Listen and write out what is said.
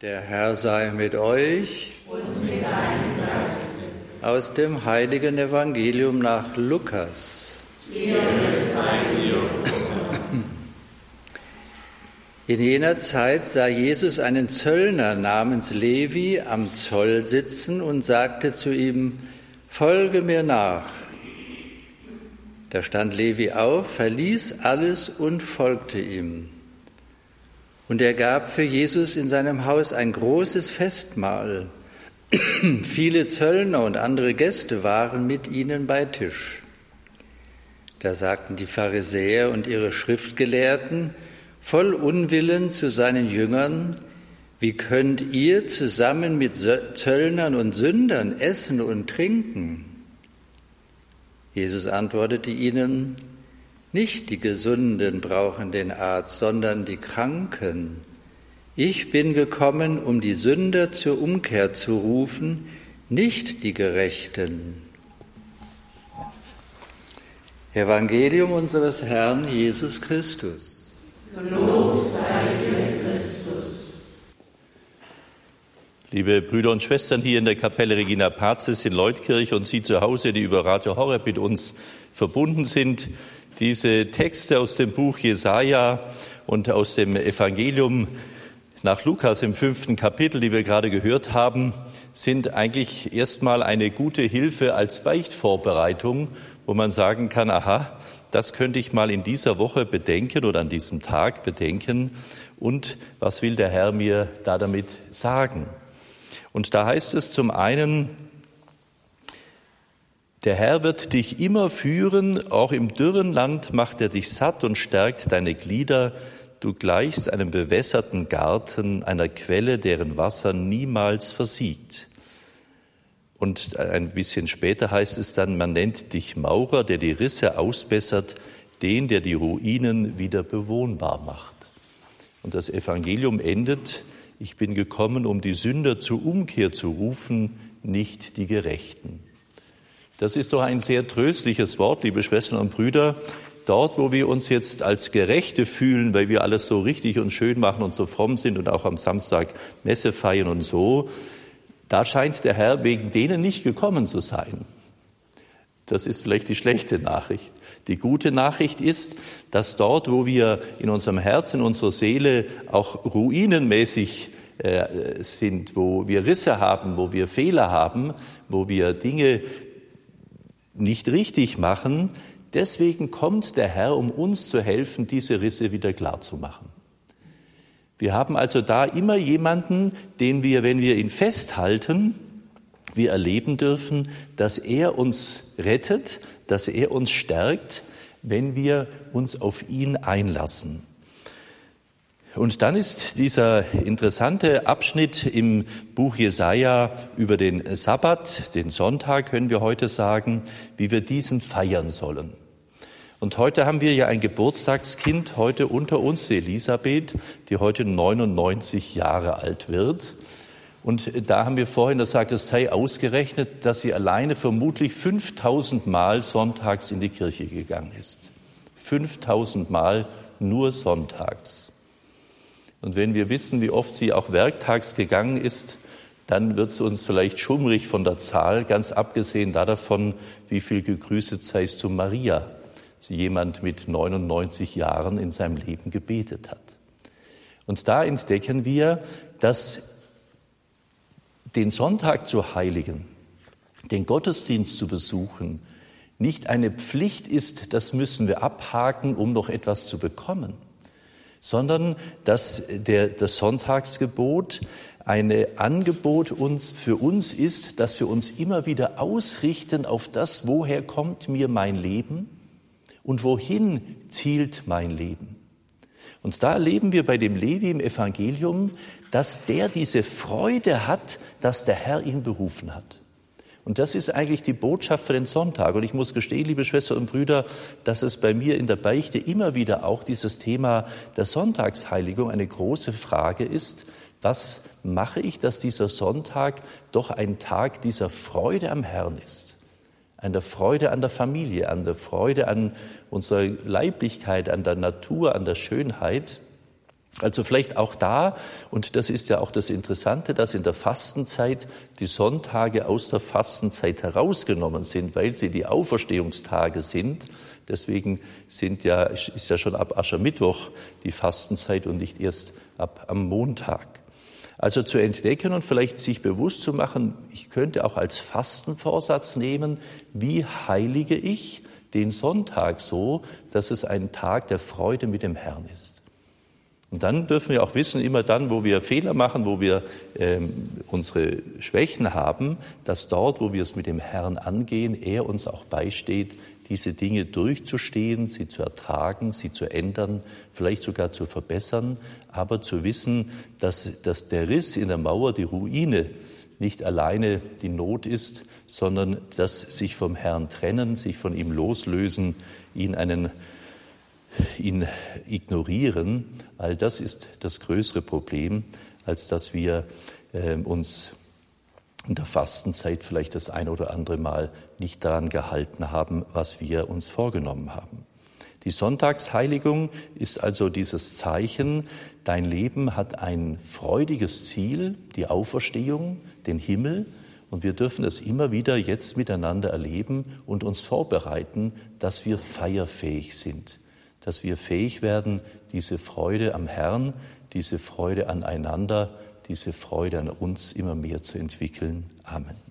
Der Herr sei mit euch und mit deinem Geiste. Aus dem heiligen Evangelium nach Lukas. In jener Zeit sah Jesus einen Zöllner namens Levi am Zoll sitzen und sagte zu ihm, Folge mir nach. Da stand Levi auf, verließ alles und folgte ihm. Und er gab für Jesus in seinem Haus ein großes Festmahl. Viele Zöllner und andere Gäste waren mit ihnen bei Tisch. Da sagten die Pharisäer und ihre Schriftgelehrten voll Unwillen zu seinen Jüngern, wie könnt ihr zusammen mit Zöllnern und Sündern essen und trinken? Jesus antwortete ihnen, nicht die Gesunden brauchen den Arzt, sondern die Kranken. Ich bin gekommen, um die Sünder zur Umkehr zu rufen, nicht die Gerechten. Evangelium unseres Herrn Jesus Christus. Lob sei dir. Liebe Brüder und Schwestern hier in der Kapelle Regina Pazis in Leutkirch und Sie zu Hause, die über Radio Horeb mit uns verbunden sind, diese Texte aus dem Buch Jesaja und aus dem Evangelium nach Lukas im fünften Kapitel, die wir gerade gehört haben, sind eigentlich erstmal eine gute Hilfe als Beichtvorbereitung, wo man sagen kann, aha, das könnte ich mal in dieser Woche bedenken oder an diesem Tag bedenken. Und was will der Herr mir da damit sagen? Und da heißt es zum einen, der Herr wird dich immer führen, auch im dürren Land macht er dich satt und stärkt deine Glieder. Du gleichst einem bewässerten Garten, einer Quelle, deren Wasser niemals versiegt. Und ein bisschen später heißt es dann, man nennt dich Maurer, der die Risse ausbessert, den, der die Ruinen wieder bewohnbar macht. Und das Evangelium endet, ich bin gekommen, um die Sünder zur Umkehr zu rufen, nicht die Gerechten. Das ist doch ein sehr tröstliches Wort, liebe Schwestern und Brüder. Dort, wo wir uns jetzt als Gerechte fühlen, weil wir alles so richtig und schön machen und so fromm sind und auch am Samstag Messe feiern und so, da scheint der Herr wegen denen nicht gekommen zu sein. Das ist vielleicht die schlechte Nachricht. Die gute Nachricht ist, dass dort, wo wir in unserem Herzen, in unserer Seele auch ruinenmäßig äh, sind, wo wir Risse haben, wo wir Fehler haben, wo wir Dinge nicht richtig machen. Deswegen kommt der Herr, um uns zu helfen, diese Risse wieder klar zu machen. Wir haben also da immer jemanden, den wir, wenn wir ihn festhalten, wir erleben dürfen, dass er uns rettet, dass er uns stärkt, wenn wir uns auf ihn einlassen. Und dann ist dieser interessante Abschnitt im Buch Jesaja über den Sabbat, den Sonntag können wir heute sagen, wie wir diesen feiern sollen. Und heute haben wir ja ein Geburtstagskind heute unter uns, Elisabeth, die heute 99 Jahre alt wird. Und da haben wir vorhin in der Sakristei ausgerechnet, dass sie alleine vermutlich 5000 Mal sonntags in die Kirche gegangen ist. 5000 Mal nur sonntags. Und wenn wir wissen, wie oft sie auch werktags gegangen ist, dann wird es uns vielleicht schummrig von der Zahl, ganz abgesehen davon, wie viel gegrüßet seist du Maria, sie jemand mit 99 Jahren in seinem Leben gebetet hat. Und da entdecken wir, dass den Sonntag zu heiligen, den Gottesdienst zu besuchen, nicht eine Pflicht ist, das müssen wir abhaken, um noch etwas zu bekommen sondern dass der, das Sonntagsgebot ein Angebot uns, für uns ist, dass wir uns immer wieder ausrichten auf das, woher kommt mir mein Leben und wohin zielt mein Leben. Und da erleben wir bei dem Levi im Evangelium, dass der diese Freude hat, dass der Herr ihn berufen hat. Und das ist eigentlich die Botschaft für den Sonntag. Und ich muss gestehen, liebe Schwestern und Brüder, dass es bei mir in der Beichte immer wieder auch dieses Thema der Sonntagsheiligung eine große Frage ist. Was mache ich, dass dieser Sonntag doch ein Tag dieser Freude am Herrn ist? An der Freude an der Familie, an der Freude an unserer Leiblichkeit, an der Natur, an der Schönheit. Also vielleicht auch da, und das ist ja auch das Interessante, dass in der Fastenzeit die Sonntage aus der Fastenzeit herausgenommen sind, weil sie die Auferstehungstage sind. Deswegen sind ja, ist ja schon ab Aschermittwoch die Fastenzeit und nicht erst ab am Montag. Also zu entdecken und vielleicht sich bewusst zu machen, ich könnte auch als Fastenvorsatz nehmen, wie heilige ich den Sonntag so, dass es ein Tag der Freude mit dem Herrn ist. Und dann dürfen wir auch wissen, immer dann, wo wir Fehler machen, wo wir ähm, unsere Schwächen haben, dass dort, wo wir es mit dem Herrn angehen, er uns auch beisteht, diese Dinge durchzustehen, sie zu ertragen, sie zu ändern, vielleicht sogar zu verbessern, aber zu wissen, dass, dass der Riss in der Mauer, die Ruine, nicht alleine die Not ist, sondern dass sich vom Herrn trennen, sich von ihm loslösen, ihn einen ihn ignorieren, all das ist das größere Problem, als dass wir äh, uns in der Fastenzeit vielleicht das ein oder andere Mal nicht daran gehalten haben, was wir uns vorgenommen haben. Die Sonntagsheiligung ist also dieses Zeichen, dein Leben hat ein freudiges Ziel, die Auferstehung, den Himmel, und wir dürfen es immer wieder jetzt miteinander erleben und uns vorbereiten, dass wir feierfähig sind dass wir fähig werden, diese Freude am Herrn, diese Freude aneinander, diese Freude an uns immer mehr zu entwickeln. Amen.